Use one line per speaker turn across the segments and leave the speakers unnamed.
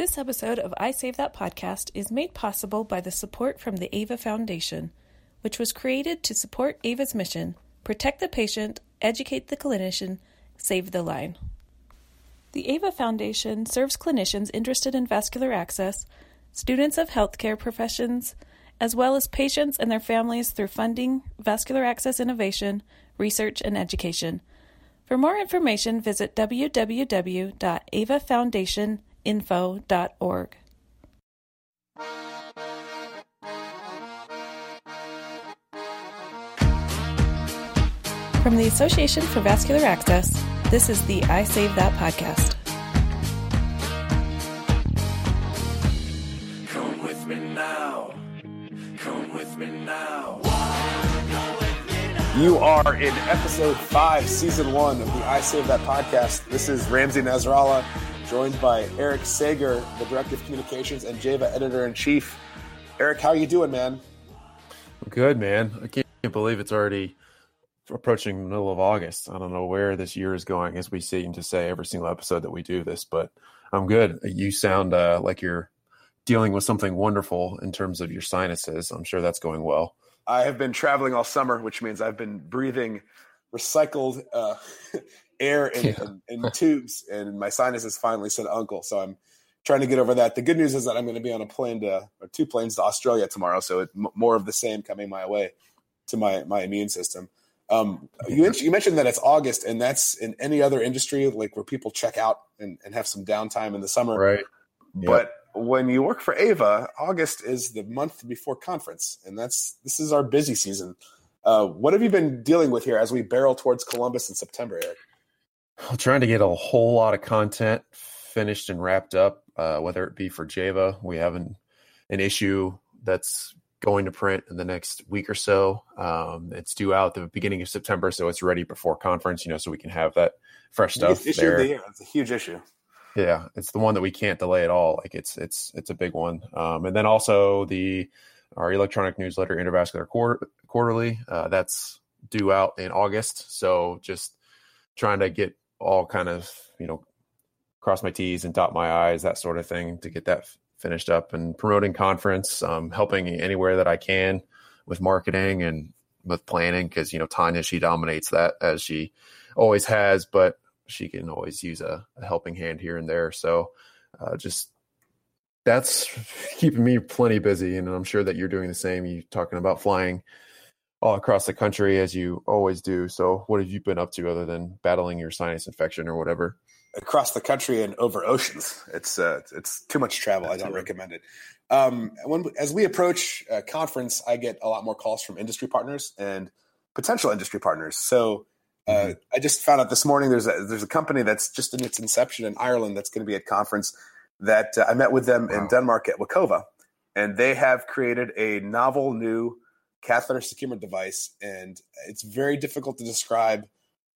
This episode of I Save That podcast is made possible by the support from the AVA Foundation, which was created to support AVA's mission protect the patient, educate the clinician, save the line. The AVA Foundation serves clinicians interested in vascular access, students of healthcare professions, as well as patients and their families through funding, vascular access innovation, research, and education. For more information, visit www.avafoundationinfo.org. From the Association for Vascular Access, this is the I Save That podcast.
Come with me now. Come with me now.
You are in episode five, season one of the I Save That podcast. This is Ramsey Nasrallah, joined by Eric Sager, the director of communications, and Java editor in chief. Eric, how are you doing, man?
Good, man. I can't believe it's already approaching the middle of August. I don't know where this year is going, as we seem to say every single episode that we do this, but I'm good. You sound uh, like you're dealing with something wonderful in terms of your sinuses. I'm sure that's going well.
I have been traveling all summer, which means I've been breathing recycled uh, air in,
Yeah.
in, in tubes, and my sinuses finally said uncle. So I'm trying to get over that. The good news is that I'm going to be on a plane to, or two planes to Australia tomorrow. So it, m- more of the same coming my way to my, my immune system. Um, you, men- you mentioned that it's August, and that's in any other industry, like where people check out and, and have some downtime in the summer.
Right.
But when you work for Ava, August is the month before conference, and that's this is our busy season. Uh, what have you been dealing with here as we barrel towards Columbus in September, Eric?
I'm trying to get a whole lot of content finished and wrapped up, uh, whether it be for Java. We have an, an issue that's going to print in the next week or so. Um, it's due out the beginning of September, so it's ready before conference, you know, so we can have that fresh stuff
issue of
there.
the year. It's a huge issue.
Yeah, it's the one that we can't delay at all. Like it's it's it's a big one. Um, and then also the our electronic newsletter, Intervascular Quarter, Quarterly, uh, that's due out in August. So just trying to get all kind of you know cross my T's and dot my I's, that sort of thing, to get that f- finished up and promoting conference, um, helping anywhere that I can with marketing and with planning because you know Tanya she dominates that as she always has, but she can always use a, a helping hand here and there. So uh, just that's keeping me plenty busy, and I'm sure that you're doing the same. You talking about flying all across the country as you always do. So what have you been up to other than battling your sinus infection or whatever?
Across the country and over oceans, it's uh, it's too much travel. I don't recommend it. Um, when as we approach uh, conference, I get a lot more calls from industry partners and potential industry partners. So uh,
Mhm.
I just found out this morning there's a there's a company that's just in its inception in Ireland that's going to be at conference. That uh, I met with them in Denmark at WoCoVA, and they have created a novel new catheter securement device, and it's very difficult to describe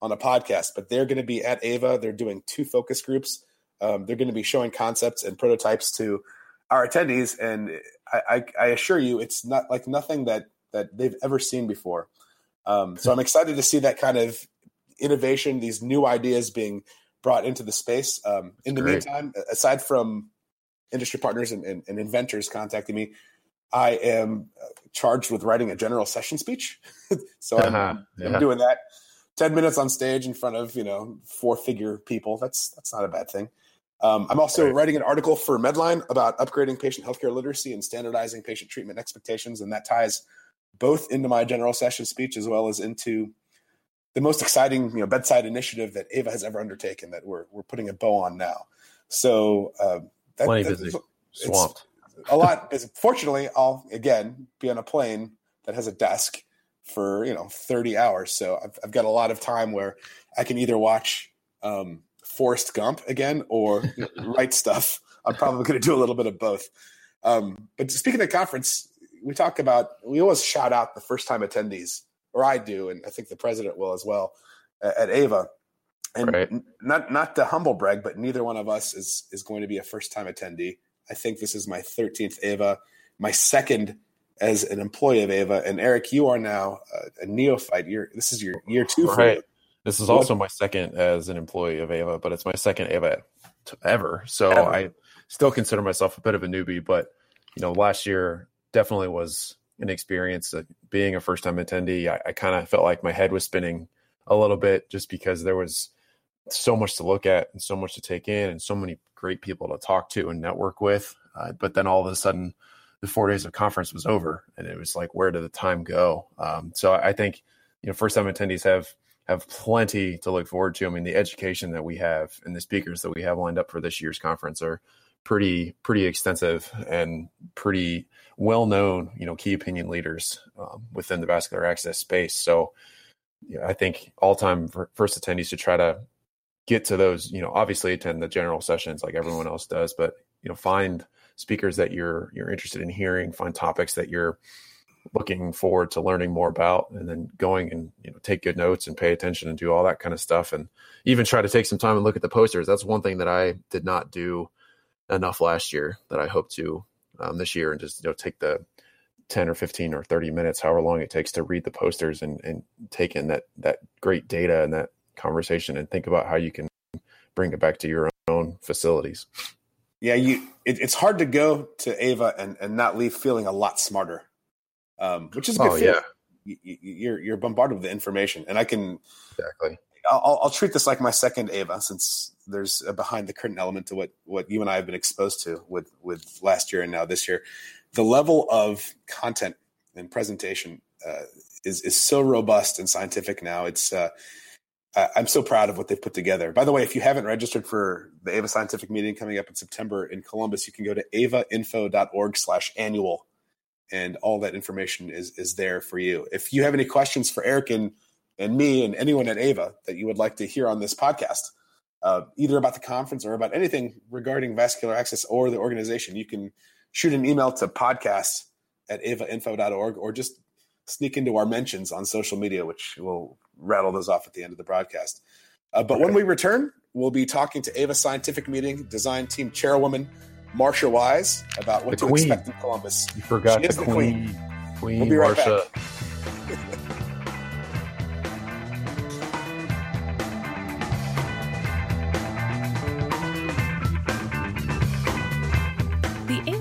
on a podcast. But they're going to be at Ava. They're doing two focus groups. Um, they're going to be showing concepts and prototypes to our attendees, and I, I, I assure you, it's not like nothing that that they've ever seen before. Um, so I'm excited to see that kind of innovation, these new ideas being brought into the space. Um, in the
great.
meantime, aside from industry partners and, and, and inventors contacting me, I am uh, charged with writing a general session speech. so I'm, I'm doing that. Ten minutes on stage in front of you know four figure people. That's that's not a bad thing. Um, I'm also
Right.
writing an article for Medline about upgrading patient healthcare literacy and standardizing patient treatment expectations, and that ties both into my general session speech as well as into the most exciting you know bedside initiative that Ava has ever undertaken that we're we're putting a bow on now. So uh, that,
Plenty
that-
busy. Swamped.
A lot. Because fortunately, I'll again be on a plane that has a desk for you know 30 hours, so I've, I've got a lot of time where I can either watch um, Forrest Gump again or write stuff. I'm probably going to do a little bit of both. Um, but speaking of conference, we talk about we always shout out the first time attendees, or I do, and I think the president will as well at Ava. And
Right.
not not to humble brag, but neither one of us is is going to be a first time attendee. I think this is my 13th Ava, my second as an employee of Ava. And Eric, you are now uh, a neophyte. You're this is your year two for
Right.
you.
This is also my second as an employee of Ava, but it's my second Ava t- ever. So
Ever.
I still consider myself a bit of a newbie, but you know, last year definitely was an experience. Uh, being a first time attendee, I, I kind of felt like my head was spinning a little bit just because there was so much to look at and so much to take in and so many great people to talk to and network with. Uh, but then all of a sudden, the four days of conference was over, and it was like, where did the time go? Um, so I think you know, first time attendees have have plenty to look forward to. I mean, the education that we have and the speakers that we have lined up for this year's conference are pretty pretty extensive and pretty well known, you know, key opinion leaders um, within the vascular access space. So, yeah, I think all time first attendees should try to get to those. You know, obviously attend the general sessions like everyone else does, but you know, find speakers that you're you're interested in hearing, find topics that you're looking forward to learning more about and then going and you know take good notes and pay attention and do all that kind of stuff and even try to take some time and look at the posters that's one thing that i did not do enough last year that i hope to um, this year and just you know take the 10 or 15 or 30 minutes however long it takes to read the posters and, and take in that that great data and that conversation and think about how you can bring it back to your own facilities
yeah, you it, it's hard to go to Ava and, and not leave feeling a lot smarter, um, which is a good
oh, yeah.
You, you're you're bombarded with the information, and I can
exactly.
I'll, I'll treat this like my second Ava, since there's a behind the curtain element to what what you and I have been exposed to with with last year and now this year. The level of content and presentation uh, is is so robust and scientific now. It's uh, I'm so proud of what they've put together. By the way, if you haven't registered for the Ava Scientific Meeting coming up in September in Columbus, you can go to avainfo.org slash annual and all that information is is there for you. If you have any questions for Eric and, and me and anyone at Ava that you would like to hear on this podcast, uh, either about the conference or about anything regarding vascular access or the organization, you can shoot an email to podcast at avainfo.org or just sneak into our mentions on social media, which will rattle those off at the end of the broadcast. Uh, but okay. when we return, we'll be talking to Ava Scientific Meeting Design Team Chairwoman Marsha Wise about what
the
to
queen.
expect in Columbus.
You forgot the, the, queen. queen. Queen we'll be right Marsha.
Back.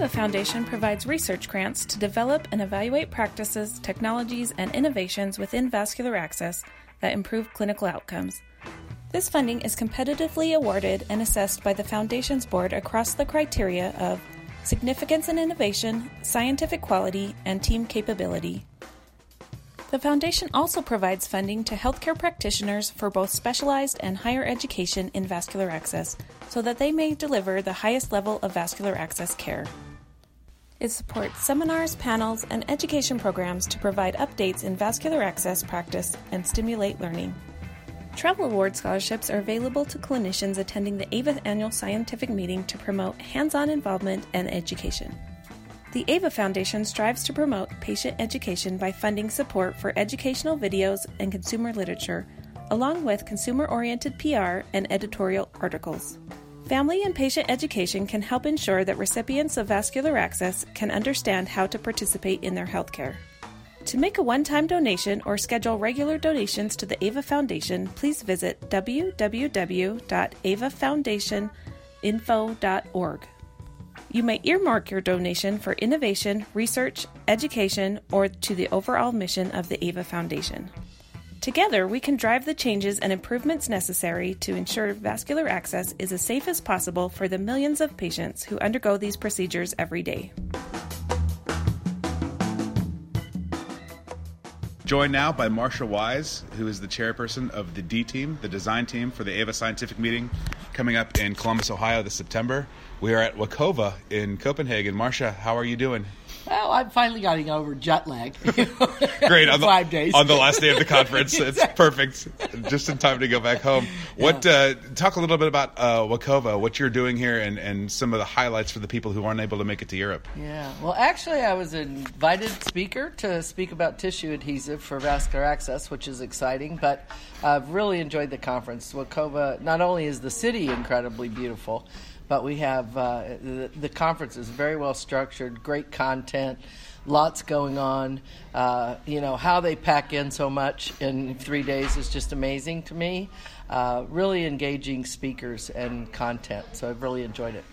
The Foundation provides research grants to develop and evaluate practices, technologies, and innovations within vascular access that improve clinical outcomes. This funding is competitively awarded and assessed by the Foundation's board across the criteria of significance and innovation, scientific quality, and team capability. The Foundation also provides funding to healthcare practitioners for both specialized and higher education in vascular access so that they may deliver the highest level of vascular access care. It supports seminars, panels, and education programs to provide updates in vascular access practice and stimulate learning. Travel Award scholarships are available to clinicians attending the AVA annual scientific meeting to promote hands on involvement and education. The AVA Foundation strives to promote patient education by funding support for educational videos and consumer literature, along with consumer oriented PR and editorial articles. Family and patient education can help ensure that recipients of vascular access can understand how to participate in their healthcare. To make a one time donation or schedule regular donations to the AVA Foundation, please visit www.avafoundationinfo.org. You may earmark your donation for innovation, research, education, or to the overall mission of the AVA Foundation. Together, we can drive the changes and improvements necessary to ensure vascular access is as safe as possible for the millions of patients who undergo these procedures every day.
Joined now by Marsha Wise, who is the chairperson of the D team, the design team for the AVA Scientific Meeting coming up in Columbus, Ohio this September. We are at WoCoVA in Copenhagen. Marsha, how are you doing?
Well, I'm finally getting over jet lag.
Great on the,
five days
on the last day of the conference. exactly. It's perfect, just in time to go back home. What? Uh, talk a little bit about uh, WoCoVA, what you're doing here, and, and some of the highlights for the people who aren't able to make it to Europe.
Yeah. Well, actually, I was an invited speaker to speak about tissue adhesive for vascular access, which is exciting. But I've really enjoyed the conference. WoCoVA not only is the city incredibly beautiful but we have uh, the, the, conference is very well structured, great content, lots going on. Uh, you know how they pack in so much in three days is just amazing to me. Uh, really engaging speakers and content, so I've really enjoyed it.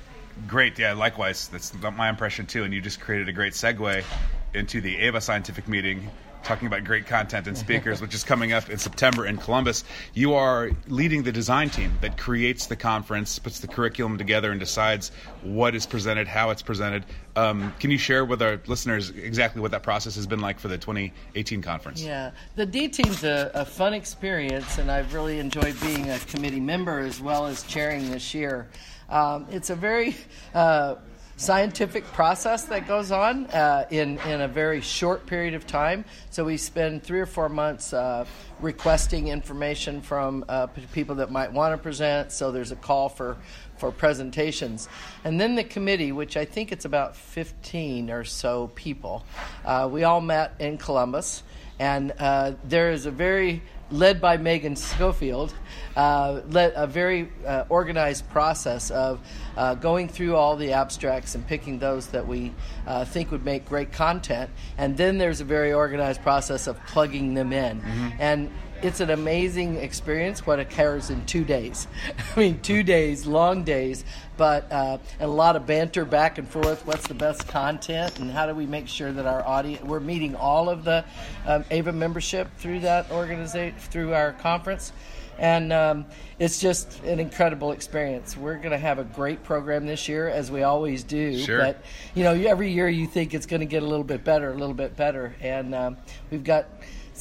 Great, yeah. Likewise, that's my impression too. And you just created a great segue into the Ava Scientific Meeting, talking about great content and speakers, which is coming up in September in Columbus. You are leading the design team that creates the conference, puts the curriculum together, and decides what is presented, how it's presented. Um, can you share with our listeners exactly what that process has been like for the 2018 conference?
Yeah, the D team's a, a fun experience, and I've really enjoyed being a committee member as well as chairing this year. Um, it's a very uh, scientific process that goes on uh, in, in a very short period of time. So we spend three or four months uh, requesting information from uh, people that might want to present. So there's a call for, for presentations. And then the committee, which I think it's about 15 or so people, uh, we all met in Columbus. And uh, there is a very led by Megan Schofield, uh, led a very uh, organized process of uh, going through all the abstracts and picking those that we uh, think would make great content. And then there's a very organized process of plugging them in. And it's an amazing experience what occurs in two days. I mean, two days, long days, but uh, and a lot of banter back and forth. What's the best content, and how do we make sure that our audience? We're meeting all of the um, Ava membership through that organization, through our conference. And um, it's just an incredible experience. We're going to have a great program this year, as we always do.
Sure.
But you know, every year you think it's going to get a little bit better, a little bit better, and um, we've got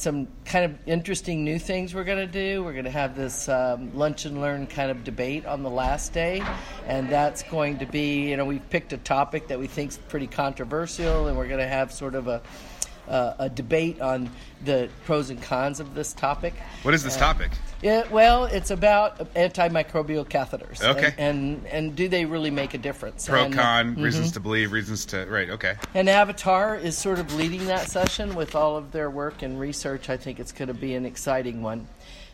some kind of interesting new things we're going to do. We're going to have this um, lunch and learn kind of debate on the last day, and that's going to be, you know, we've picked a topic that we think is pretty controversial, and we're going to have sort of a uh, a debate on the pros and cons of this topic.
What is this topic?
Yeah, well, it's about antimicrobial catheters.
Okay.
And, and and do they really make a difference?
Pro
And-
con,
Mhm.
reasons to believe, reasons to. Right, okay.
and Avatar is sort of leading that session with all of their work and research. I think it's going to be an exciting one.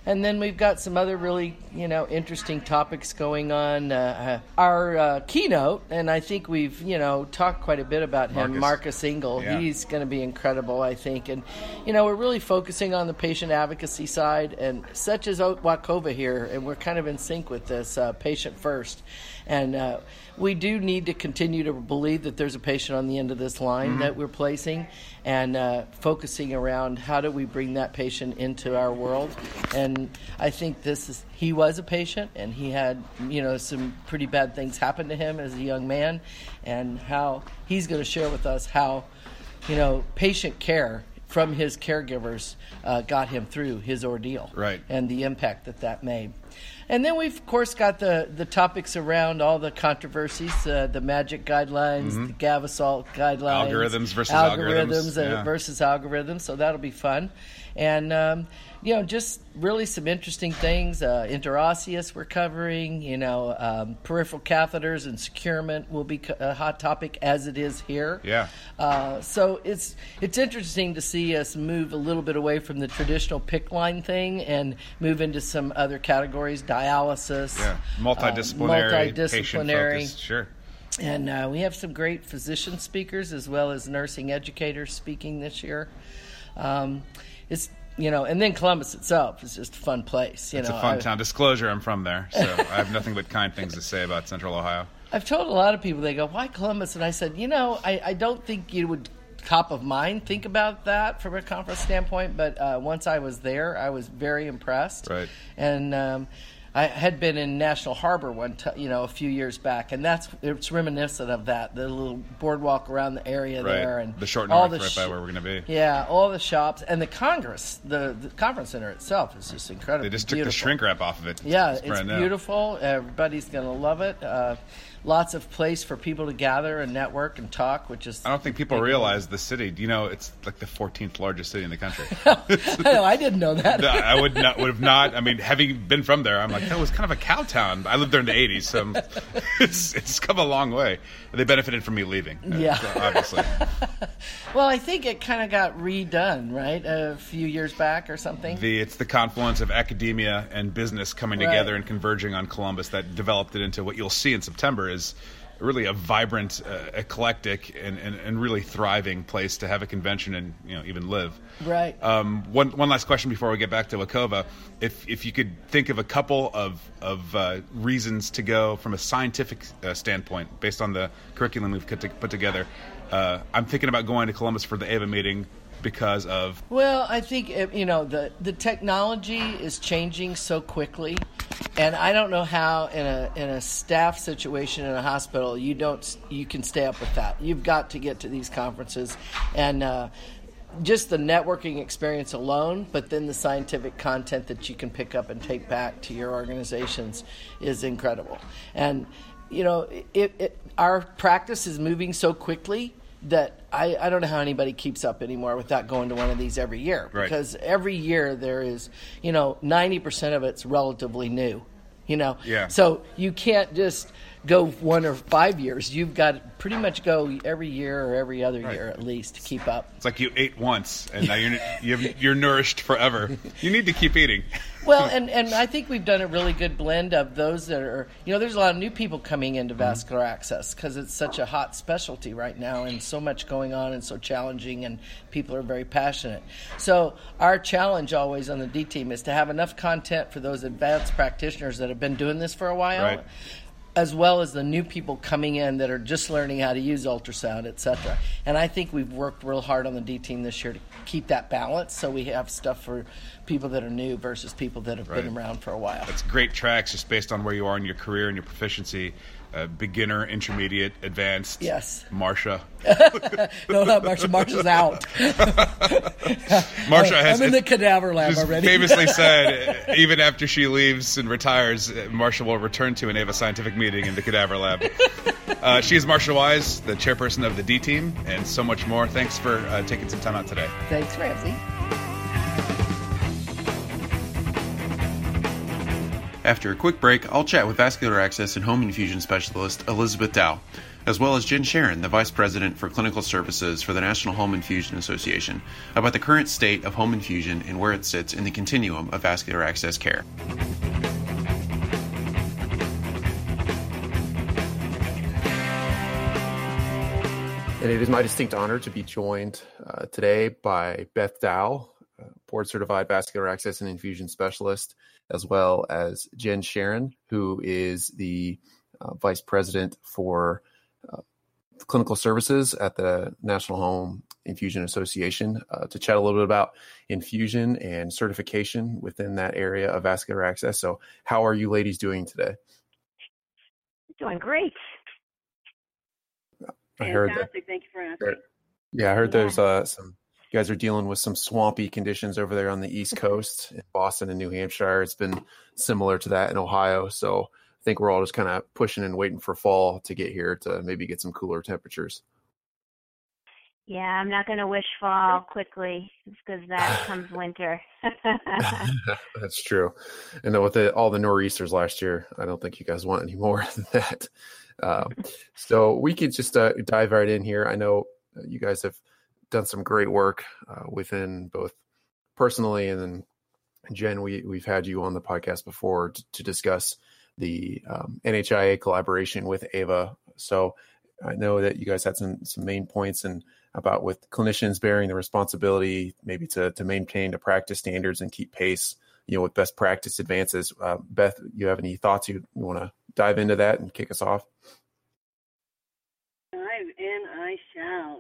And then we've got some other really, you know, interesting topics going on. Uh, uh, our uh, keynote, and I think we've, you know, talked quite a bit about him,
Marcus.
Engel.
Yeah.
He's going to be incredible, I think. And, you know, we're really focusing on the patient advocacy side, and such as WoCoVA here, and we're kind of in sync with this uh, patient first. And uh, we do need to continue to believe that there's a patient on the end of this line that we're placing and uh, focusing around how do we bring that patient into our world. And I think this is, he was a patient and he had, you know, some pretty bad things happen to him as a young man, and how he's going to share with us how, you know, patient care from his caregivers uh, got him through his ordeal
Right.
and the impact that that made. And then we've, of course, got the, the topics around all the controversies, uh, the magic guidelines, the GAVeCeLT guidelines,
Algorithms versus algorithms,
uh,
yeah.
versus algorithms. So that'll be fun, and um, you know, just really some interesting things. Uh, interosseous we're covering. You know, um, peripheral catheters and securement will be a hot topic as it is here.
Yeah.
Uh, so it's it's interesting to see us move a little bit away from the traditional PICC line thing and move into some other categories, dialysis,
Yeah.
uh,
Multidisciplinary, patient
multidisciplinary.
Sure.
and uh, we have some great physician speakers as well as nursing educators speaking this year. Um, it's you know, and then Columbus itself is just a fun place. You
It's
know,
a fun
I-
town. Disclosure, I'm from there, so I have nothing but kind things to say about Central Ohio.
I've told a lot of people they go, "Why Columbus?" And I said, "You know, I, I don't think you would top of mind think about that from a conference standpoint, but uh, once I was there, I was very impressed.
Right.
And um, I had been in National Harbor one, t- you know, a few years back, and that's it's reminiscent of that. The little boardwalk around the area
Right.
there, and
The short
all
north,
the
right by where we're gonna be.
Yeah, all the shops and the Congress, the, the conference center itself is just incredible.
They just took the shrink wrap off of it.
Yeah,
It's
it's
brand new.
beautiful. Everybody's going to love it. Uh, lots of place for people to gather and network and talk, which is.
I don't think people realize the city. You know, it's like the 14th largest city in the country.
I know, I didn't know that.
I would not would have not. I mean, having been from there, I'm like that was kind of a cow town. I lived there in the '80s, so it's it's come a long way. They benefited from me leaving. uh,
Yeah.
so obviously.
Well, I think it kind of got redone, right, a few years back or something.
The it's the confluence of academia and business coming
Right.
together and converging on Columbus that developed it into what you'll see in September is really a vibrant, uh, eclectic, and, and, and really thriving place to have a convention and you know even live.
Right.
Um, one one last question before we get back to WoCoVA. If if you could think of a couple of of uh, reasons to go from a scientific uh, standpoint, based on the curriculum we've put, to, put together, uh, I'm thinking about going to Columbus for the AVA meeting because of
well i think uh, you know the the technology is changing so quickly and i don't know how in a in a staff situation in a hospital you don't you can stay up with that you've got to get to these conferences and uh, just the networking experience alone, but then the scientific content that you can pick up and take back to your organizations is incredible. And you know, it, it, our practice is moving so quickly that I, I don't know how anybody keeps up anymore without going to one of these every year
Right.
because every year there is you know 90% of it's relatively new you know
Yeah.
so you can't just go one or five years you've got to pretty much go every year or every other year at least to keep up
it's like you ate once and now you're you're, you're nourished forever. You need to keep eating.
Well, and, and I think we've done a really good blend of those that are, you know, there's a lot of new people coming into mm-hmm. vascular access because it's such a hot specialty right now and so much going on and so challenging and people are very passionate. So, our challenge always on the D team is to have enough content for those advanced practitioners that have been doing this for a while.
Right.
As well as the new people coming in that are just learning how to use ultrasound, et cetera. And I think we've worked real hard on the D team this year to keep that balance so we have stuff for people that are new versus people that have been around for a while.
It's great tracks just based on where you are in your career and your proficiency. Uh, beginner, intermediate, advanced.
Yes.
Marsha.
No, not Marsha. Marsha's out.
Marsha has
I'm in the cadaver lab already.
famously said, uh, even after she leaves and retires, uh, Marsha will return to an AVA scientific meeting in the cadaver lab. Uh, she is Marsha Wise, the chairperson of the D team, and so much more. Thanks for uh, taking some time out today.
Thanks, Ramsey.
After a quick break, I'll chat with vascular access and home infusion specialist Elizabeth Dow, as well as Jen Sharon, the Vice President for Clinical Services for the National Home Infusion Association, about the current state of home infusion and where it sits in the continuum of vascular access care. And it is my distinct honor to be joined uh, today by Beth Dow, uh, board certified vascular access and infusion specialist, as well as Jen Sharon, who is the uh, vice president for uh, clinical services at the National Home Infusion Association, uh, to chat a little bit about infusion and certification within that area of vascular access. So, how are you ladies doing today?
Doing great.
I heard that.
Fantastic. Thank you for asking.
Yeah, I heard
Yeah.
there's uh, some you guys are dealing with some swampy conditions over there on the East Coast in Boston and New Hampshire. It's been similar to that in Ohio. So I think we're all just kind of pushing and waiting for fall to get here to maybe get some cooler temperatures.
Yeah, I'm not going to wish fall quickly because that comes winter.
That's true. And with the, all the nor'easters last year, I don't think you guys want any more than that. Um, so we could just uh, dive right in here. I know uh, you guys have done some great work uh, within both personally and then Jen, we we've had you on the podcast before to, to discuss the um, NHIA collaboration with Ava. So I know that you guys had some some main points and about with clinicians bearing the responsibility maybe to to maintain the practice standards and keep pace, you know, with best practice advances. Uh, Beth, you have any thoughts you, you want to dive into that and kick us off?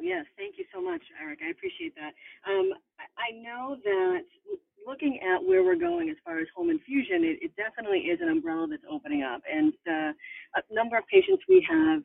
Yes, thank you so much, Eric. I appreciate that. Um, I- I know that looking at where we're going as far as home infusion, it, it definitely is an umbrella that's opening up. And the uh, number of patients we have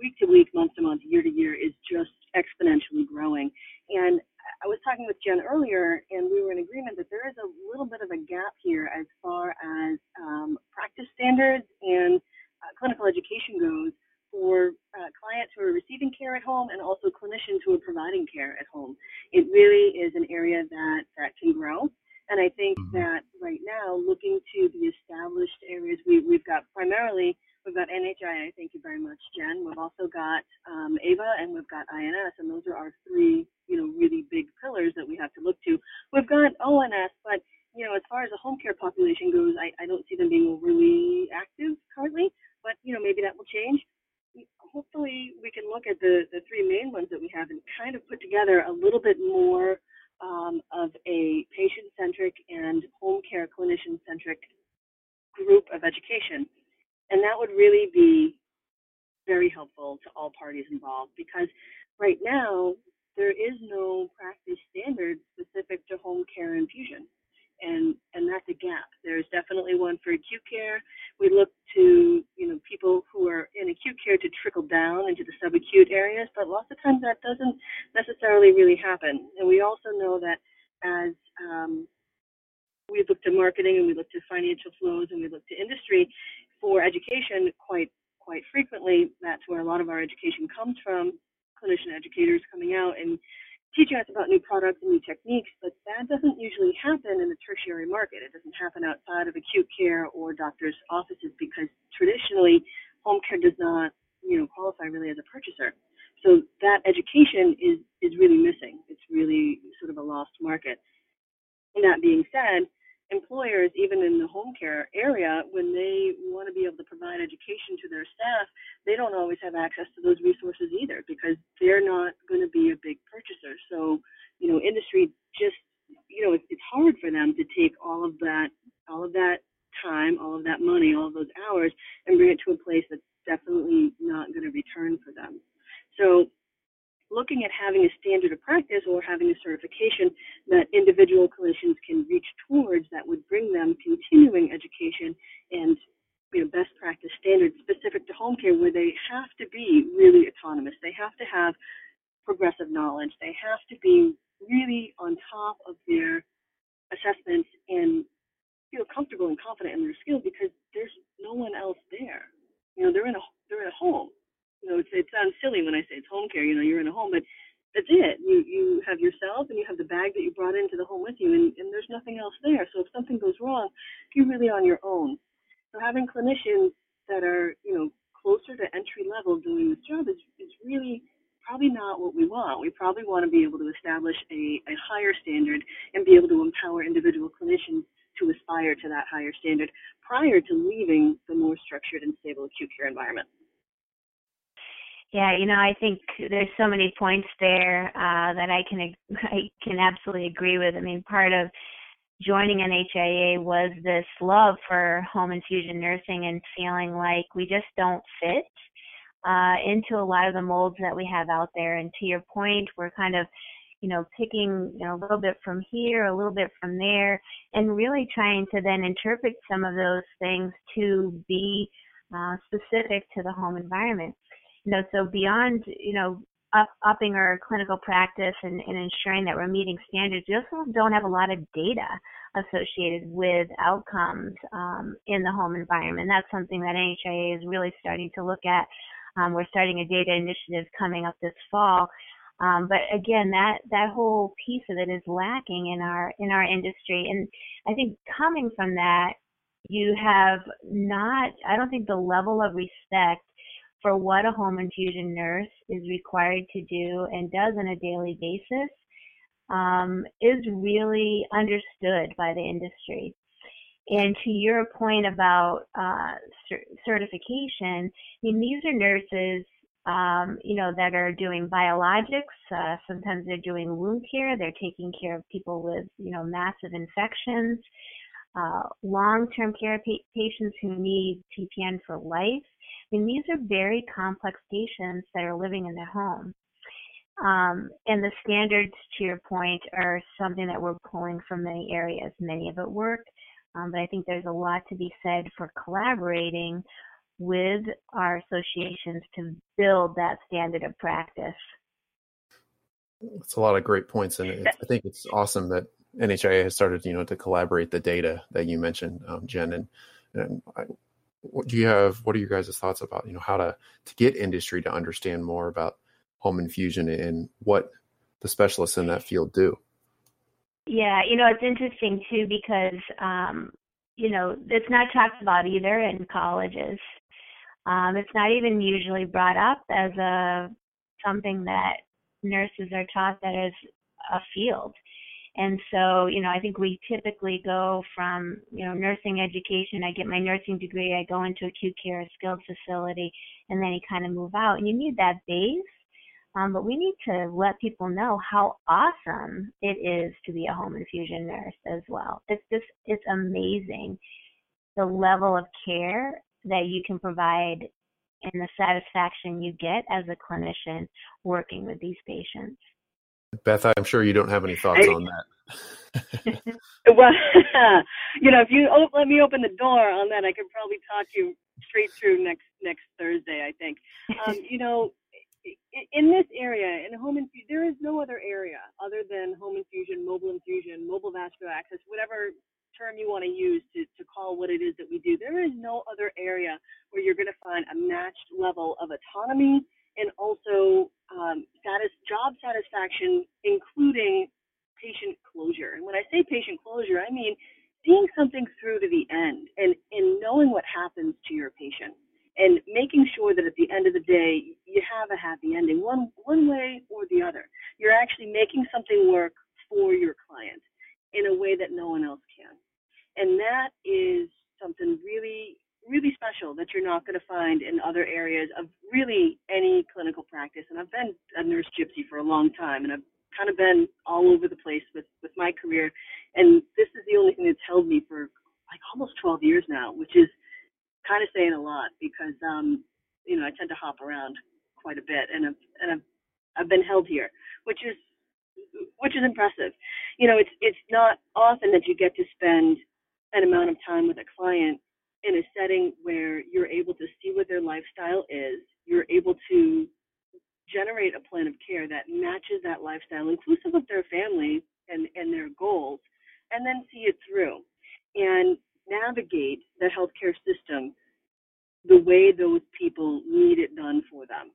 week to week, month to month, year to year is just exponentially growing. And I was talking with Jen earlier, and we were in agreement that there is a little bit of a gap here as far as um, practice standards and uh, clinical education goes for uh, clients who are receiving care at home and also clinicians who are providing care at home. It really is an area that, that can grow. And I think that right now, looking to the established areas, we, we've got primarily, we've got NHIA, thank you very much, Jen. We've also got um, AVA and we've got INS, and those are our three, you know, really big pillars that we have to look to. We've got ONS, but, you know, as far as the home care population goes, I, I don't see them being overly active currently, but, you know, maybe that will change. hopefully we can look at the, the three main ones that we have and kind of put together a little bit more um, of a patient-centric and home care clinician-centric group of education. And that would really be very helpful to all parties involved because right now there is no practice standard specific to home care infusion and and that's a gap. There's definitely one for acute care. We look to you know people who are in acute care to trickle down into the subacute areas, but lots of times that doesn't necessarily really happen. And we also know that as um, we look to marketing and we look to financial flows and we look to industry for education quite quite frequently. That's where a lot of our education comes from. Clinician educators coming out and teaching us about new products and new techniques, but that doesn't usually happen in the tertiary market. It doesn't happen outside of acute care or doctors' offices because traditionally home care does not, you know, qualify really as a purchaser. So that education is is really missing. It's really sort of a lost market. And that being said, employers, even in the home care area, when they want to be able to provide education to their staff, they don't always have access to those resources either because they're not going to be a big purchaser. So, you know, industry just, you know, it's, hard for them to take all of that, all of that time, all of that money, all of those hours, and bring it to a place that's definitely not going to return for them. So looking at having a standard of practice or having a certification that individual clinicians can reach towards that would bring them continuing education and you know, best practice standards specific to home care where they have to be really autonomous. They have to have progressive knowledge. They have to be really on top of their assessments and feel comfortable and confident in their skills because there's no one else there. You know, they're in a they're in a home you know, it's, it sounds silly when I say it's home care. You know, you're in a home, but that's it. You you have yourself and you have the bag that you brought into the home with you, and, and there's nothing else there. So if something goes wrong, you're really on your own. So having clinicians that are you know closer to entry level doing this job is is really probably not what we want. We probably want to be able to establish a, a higher standard and be able to empower individual clinicians to aspire to that higher standard prior to leaving the more structured and stable acute care environment.
Yeah, you know, I think there's so many points there uh, that I can I can absolutely agree with. I mean, part of joining NHIA was this love for home infusion nursing and feeling like we just don't fit uh, into a lot of the molds that we have out there. And to your point, we're kind of you know, picking you know, a little bit from here, a little bit from there, and really trying to then interpret some of those things to be uh, specific to the home environment you know, so beyond, you know, up, upping our clinical practice and, and ensuring that we're meeting standards, we also don't have a lot of data associated with outcomes um, in the home environment. That's something that NHIA is really starting to look at. Um, we're starting a data initiative coming up this fall. Um, but again, that, that whole piece of it is lacking in our in our industry, and I think coming from that, you have not. I don't think the level of respect for what a home infusion nurse is required to do and does on a daily basis um, is really understood by the industry. And to your point about uh, certification, I mean, these are nurses, um, you know, that are doing biologics. Uh, sometimes they're doing wound care. They're taking care of people with, you know, massive infections. Uh, long-term care pa- patients who need TPN for life. Mean, these are very complex patients that are living in their home. Um, and the standards, to your point, are something that we're pulling from many areas. Many of it work, um, but I think there's a lot to be said for collaborating with our associations to build that standard of practice.
It's a lot of great points, and I think it's awesome that NHIA has started, you know, to collaborate the data that you mentioned, um, Jen. And, and I, what do you have? What are your guys' thoughts about, you know, how to to get industry to understand more about home infusion and what the specialists in that field do?
Yeah, you know, it's interesting too because um, you know it's not talked about either in colleges. Um, it's not even usually brought up as a something that nurses are taught that is a field. And so, you know, I think we typically go from, you know, nursing education. I get my nursing degree. I go into acute care, a skilled facility, and then you kind of move out. And you need that base. Um, but we need to let people know how awesome it is to be a home infusion nurse as well. It's just, it's amazing the level of care that you can provide and the satisfaction you get as a clinician working with these patients.
Beth, I'm sure you don't have any thoughts on that.
well, you know, if you op- let me open the door on that, I could probably talk you straight through next next Thursday. I think. Um, you know, in this area, in home infusion, there is no other area other than home infusion, mobile infusion, mobile vascular access, whatever term you want to use to, to call what it is that we do. There is no other area where you're going to find a matched level of autonomy and also um, job satisfaction, including patient closure. And when I say patient closure, I mean seeing something through to the end and, and knowing what happens to your patient and making sure that at the end of the day you have a happy ending one one way or the other you're actually making something work for your client in a way that no one else can and that is something really really special that you're not going to find in other areas of really any clinical practice. And I've been a nurse gypsy for a long time, and I've kind of been all over the place with with my career. And this is the only thing that's held me for like almost 12 years now, which is kind of saying a lot because um, you know I tend to hop around quite a bit, and I've and I've I've been held here, which is which is impressive. You know, it's it's not often that you get to spend an amount of time with a client in a setting where you're able to see what their lifestyle is, you're able to generate a plan of care that matches that lifestyle, inclusive of their family and, and their goals, and then see it through and navigate the healthcare system the way those people need it done for them.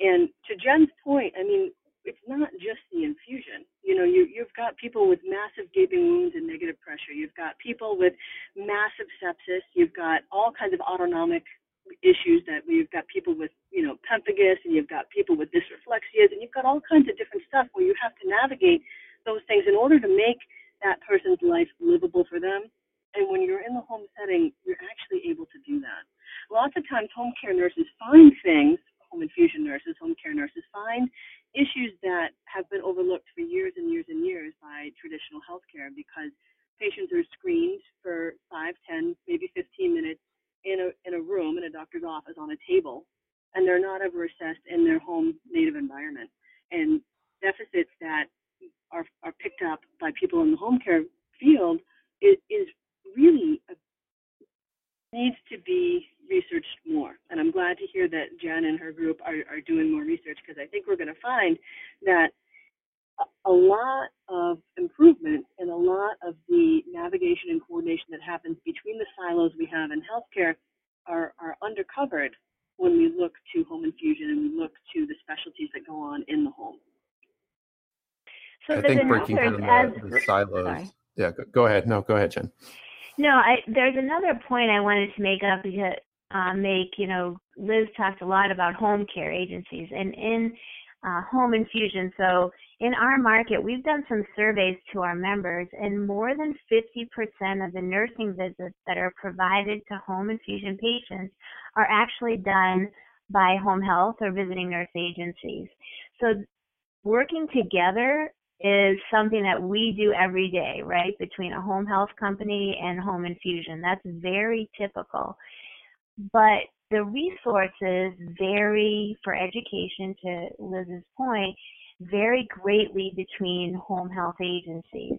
And to Jen's point, I mean, it's not just the infusion. You know, you, you've got people with massive gaping wounds and negative pressure. You've got people with massive sepsis. You've got all kinds of autonomic issues that we've got people with, you know, pemphigus and you've got people with dysreflexias and you've got all kinds of different stuff where you have to navigate those things in order to make that person's life livable for them. And when you're in the home setting, you're actually able to do that. Lots of times home care nurses find things, home infusion nurses, home care nurses find issues that have been overlooked for years and years and years by traditional healthcare because patients are screened for 5, 10, maybe 15 minutes in a, in a room in a doctor's office on a table, and they're not ever assessed in their home native environment. And deficits that are, are picked up by people in the home care field is, is really a, needs to be researched more. And I'm glad to hear that Jen and her group are, are doing more research because I think we're going to find that a lot of improvement and a lot of the navigation and coordination that happens between the silos we have in healthcare are, are undercovered when we look to home infusion and we look to the specialties that go on in the home.
So I think breaking down the, the silos. Sorry. Yeah, go, go ahead. No, go ahead, Jen.
No, I, there's another point I wanted to make up because uh, make, you know, Liz talked a lot about home care agencies and in uh, home infusion. So in our market, we've done some surveys to our members, and more than 50% of the nursing visits that are provided to home infusion patients are actually done by home health or visiting nurse agencies. So working together is something that we do every day, right? Between a home health company and home infusion. That's very typical but the resources vary for education to Liz's point vary greatly between home health agencies.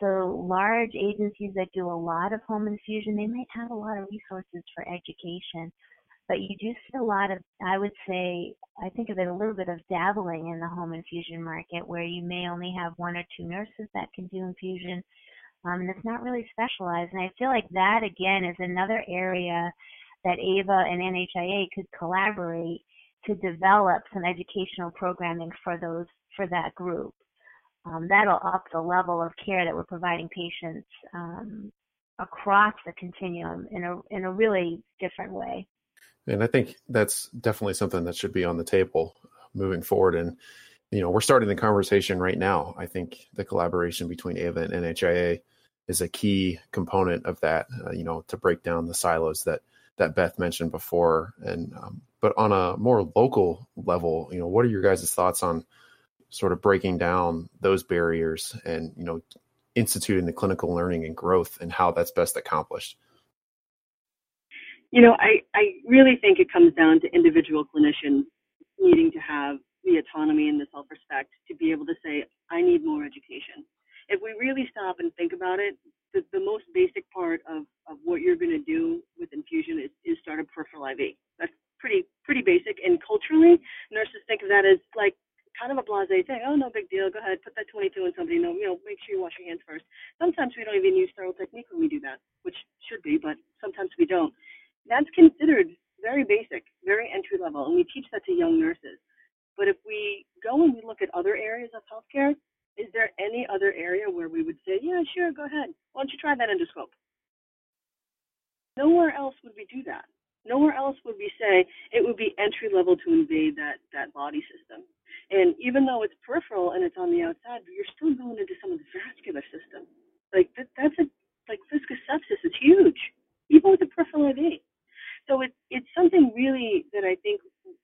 So large agencies that do a lot of home infusion, they might have a lot of resources for education. But you do see a lot of, I would say, I think of it a little bit of dabbling in the home infusion market where you may only have one or two nurses that can do infusion. Um, and it's not really specialized. And I feel like that, again, is another area that AVA and NHIA could collaborate to develop some educational programming for those for that group. Um, that'll up the level of care that we're providing patients um, across the continuum in a in a really different way.
And I think that's definitely something that should be on the table moving forward. And you know, we're starting the conversation right now. I think the collaboration between AVA and NHIA is a key component of that. Uh, you know, to break down the silos that that Beth mentioned before. And um, but on a more local level, you know, what are your guys' thoughts on sort of breaking down those barriers and you know instituting the clinical learning and growth and how that's best accomplished?
You know, I, I really think it comes down to individual clinicians needing to have the autonomy and the self respect to be able to say, I need more education. If we really stop and think about it, the, the most basic part of, of what you're going to do with infusion is, is start a peripheral IV. That's pretty pretty basic. And culturally, nurses think of that as like kind of a blasé thing. Oh, no big deal. Go ahead, put that 22 in somebody. No, you know, make sure you wash your hands first. Sometimes we don't even use sterile technique when we do that, which should be, but sometimes we don't. That's considered very basic, very entry level, and we teach that to young nurses. But if we go and we look at other areas of healthcare, is there any other area where we would say, yeah, sure, go ahead. Why don't you try that endoscope? Nowhere else would we do that. Nowhere else would we say it would be entry level to invade that, that body system. And even though it's peripheral and it's on the outside, you're still going into some of the vascular system. Like that, that's a like viscous sepsis is huge, even with the peripheral IV. So it's it's something really that I think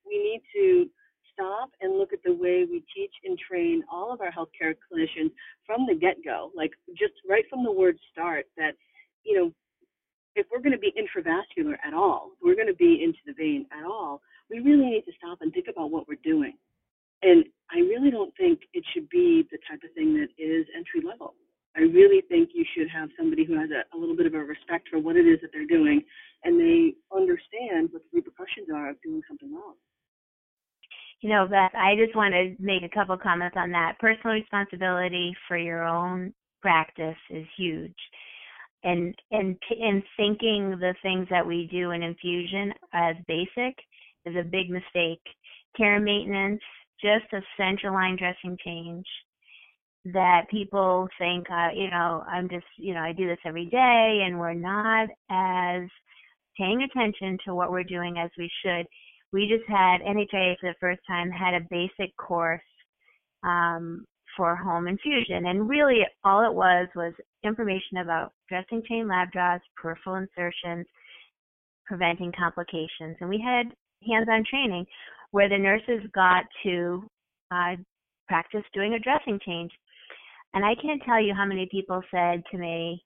we need to stop and look at the way we teach and train all of our healthcare clinicians from the get-go, like just right from the word start, that, you know, if we're going to be intravascular at all, we're going to be into the vein at all, we really need to stop and think about what we're doing. And I really don't think it should be the type of thing that is entry level. I really think you should have somebody who has a, a little bit of a respect for what it is that they're doing and they understand what the repercussions are of doing something wrong.
You know, Beth, I just want to make a couple comments on that. Personal responsibility for your own practice is huge. And and in thinking the things that we do in infusion as basic is a big mistake. Care and maintenance, just a central line dressing change that people think, uh, you know, I'm just, you know, I do this every day, and we're not as paying attention to what we're doing as we should we just had NHIA for the first time had a basic course um, for home infusion, and really all it was was information about dressing chain lab draws, peripheral insertions, preventing complications, and we had hands-on training where the nurses got to uh, practice doing a dressing change. And I can't tell you how many people said to me,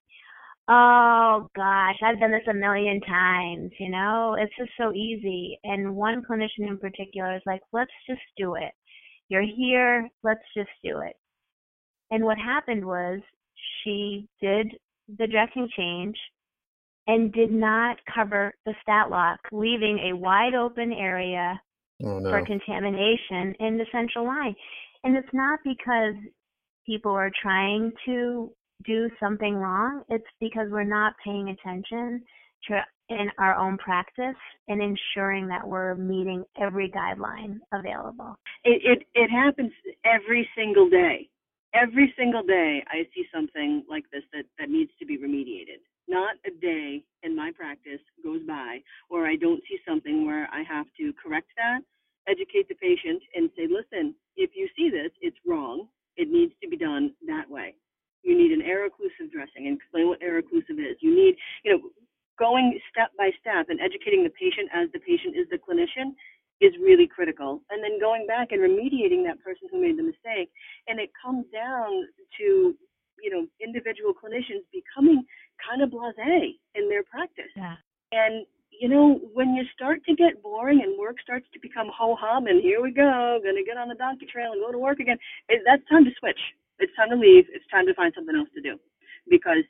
oh gosh, I've done this a million times, you know, it's just so easy. And one clinician in particular is like, let's just do it. You're here, let's just do it. And what happened was she did the dressing change and did not cover the StatLock, leaving a wide open area oh, no. for contamination in the central line. And it's not because people are trying to do something wrong, it's because we're not paying attention to in our own practice and ensuring that we're meeting every guideline available.
It it, it happens every single day. Every single day I see something like this that, that needs to be remediated. Not a day in my practice goes by where I don't see something where I have to correct that, educate the patient, and say, listen, if you see this, it's wrong. It needs to be done that way. You need an air occlusive dressing and explain what air occlusive is. You need, you know, going step by step and educating the patient as the patient is the clinician is really critical. And then going back and remediating that person who made the mistake. And it comes down to, you know, individual clinicians becoming kind of blasé in their practice.
Yeah.
And you know, when you start to get boring and work starts to become ho hum and here we go, gonna get on the donkey trail and go to work again, it, that's time to switch it's time to leave. It's time to find something else to do because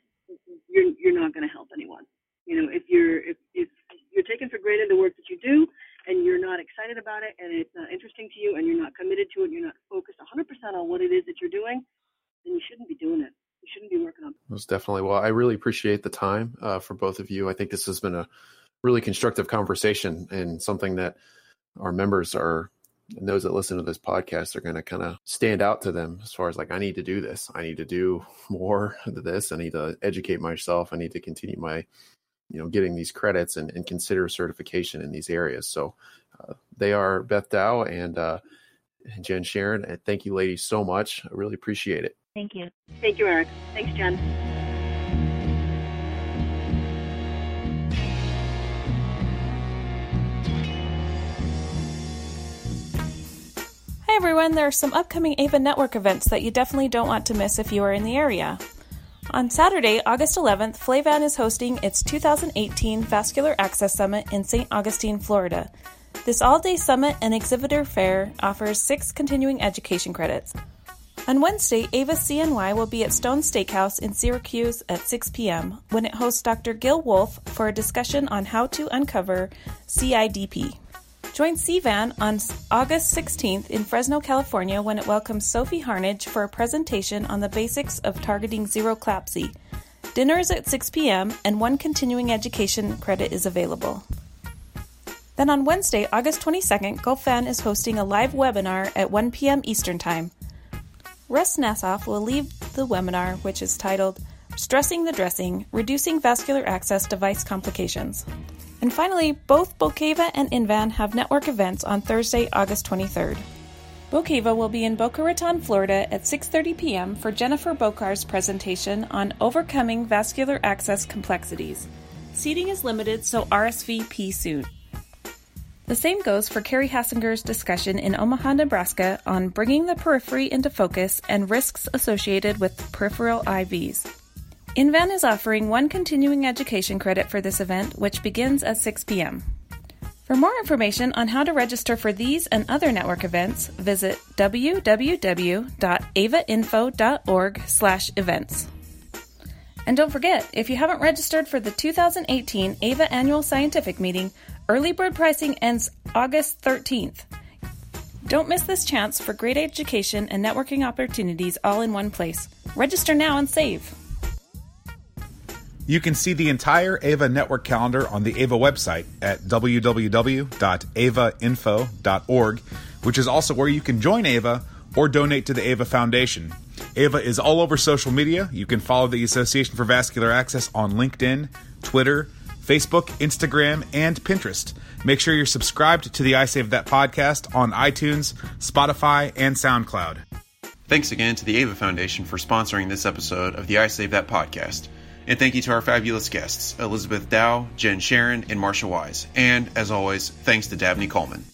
you're you're not going to help anyone. You know, if you're if if you're taking for granted the work that you do and you're not excited about it and it's not interesting to you and you're not committed to it, you're not focused 100% on what it is that you're doing, then you shouldn't be doing it. You shouldn't be working on. It.
Most definitely. Well, I really appreciate the time uh, for both of you. I think this has been a really constructive conversation and something that our members are and those that listen to this podcast are going to kind of stand out to them as far as like i need to do this i need to do more of this i need to educate myself i need to continue my you know getting these credits and, and consider certification in these areas so uh, they are beth dow and uh, Jen Sharon. And thank you, ladies, so much. I really appreciate it.
Thank you.
Thank you, Eric. Thanks, Jen.
Hi everyone, there are some upcoming AVA Network events that you definitely don't want to miss if you are in the area. On Saturday, August 11th, Flavan is hosting its 2018 Vascular Access Summit in St. Augustine, Florida. This all day summit and exhibitor fair offers six continuing education credits. On Wednesday, Ava CNY will be at Stone Steakhouse in Syracuse at 6 p.m. when it hosts Dr. Gil Wolf for a discussion on how to uncover CIDP. Join CVAN on August 16th in Fresno, California when it welcomes Sophie Harnage for a presentation on the basics of targeting zero CLABSI. Dinner is at 6 p.m. and one continuing education credit is available. Then on Wednesday, August 22nd, GoFan is hosting a live webinar at 1 p.m. Eastern Time. Russ Nassof will lead the webinar, which is titled Stressing the Dressing Reducing Vascular Access Device Complications. And finally, both Bokeva and Invan have network events on Thursday, August 23rd. Bokeva will be in Boca Raton, Florida at 6:30 p.m. for Jennifer Bokar's presentation on overcoming vascular access complexities. Seating is limited, so RSVP soon. The same goes for Carrie Hassinger's discussion in Omaha, Nebraska on bringing the periphery into focus and risks associated with peripheral IVs. Invan is offering one continuing education credit for this event, which begins at 6 p.m. For more information on how to register for these and other network events, visit www.avainfo.org/events. And don't forget, if you haven't registered for the 2018 AVA Annual Scientific Meeting, early bird pricing ends August 13th. Don't miss this chance for great education and networking opportunities all in one place. Register now and save.
You can see the entire AVA network calendar on the AVA website at www.avainfo.org, which is also where you can join AVA or donate to the AVA Foundation. AVA is all over social media. You can follow the Association for Vascular Access on LinkedIn, Twitter, Facebook, Instagram, and Pinterest. Make sure you're subscribed to the I Save That podcast on iTunes, Spotify, and SoundCloud.
Thanks again to the AVA Foundation for sponsoring this episode of the I Save That podcast. And thank you to our fabulous guests, Elizabeth Dow, Jen Sharon, and Marsha Wise. And as always, thanks to Dabney Coleman.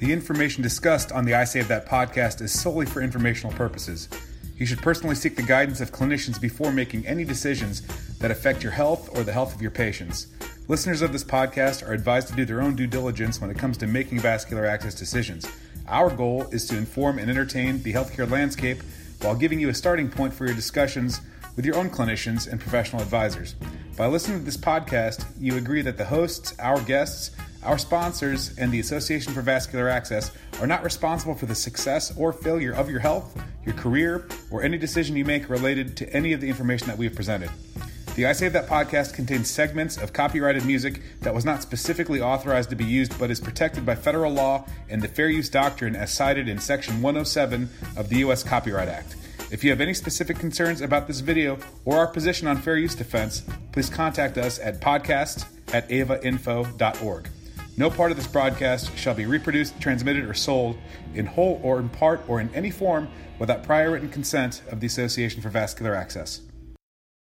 The information discussed on the I Save That podcast is solely for informational purposes. You should personally seek the guidance of clinicians before making any decisions that affect your health or the health of your patients. Listeners of this podcast are advised to do their own due diligence when it comes to making vascular access decisions. Our goal is to inform and entertain the healthcare landscape while giving you a starting point for your discussions with your own clinicians and professional advisors. By listening to this podcast, you agree that the hosts, our guests, our sponsors, and the Association for Vascular Access are not responsible for the success or failure of your health, your career, or any decision you make related to any of the information that we have presented. The I Save That podcast contains segments of copyrighted music that was not specifically authorized to be used but is protected by federal law and the Fair Use Doctrine as cited in Section 107 of the U.S. Copyright Act. If you have any specific concerns about this video or our position on fair use defense, please contact us at podcast at avainfo.org. No part of this broadcast shall be reproduced, transmitted, or sold in whole or in part or in any form without prior written consent of the Association for Vascular Access.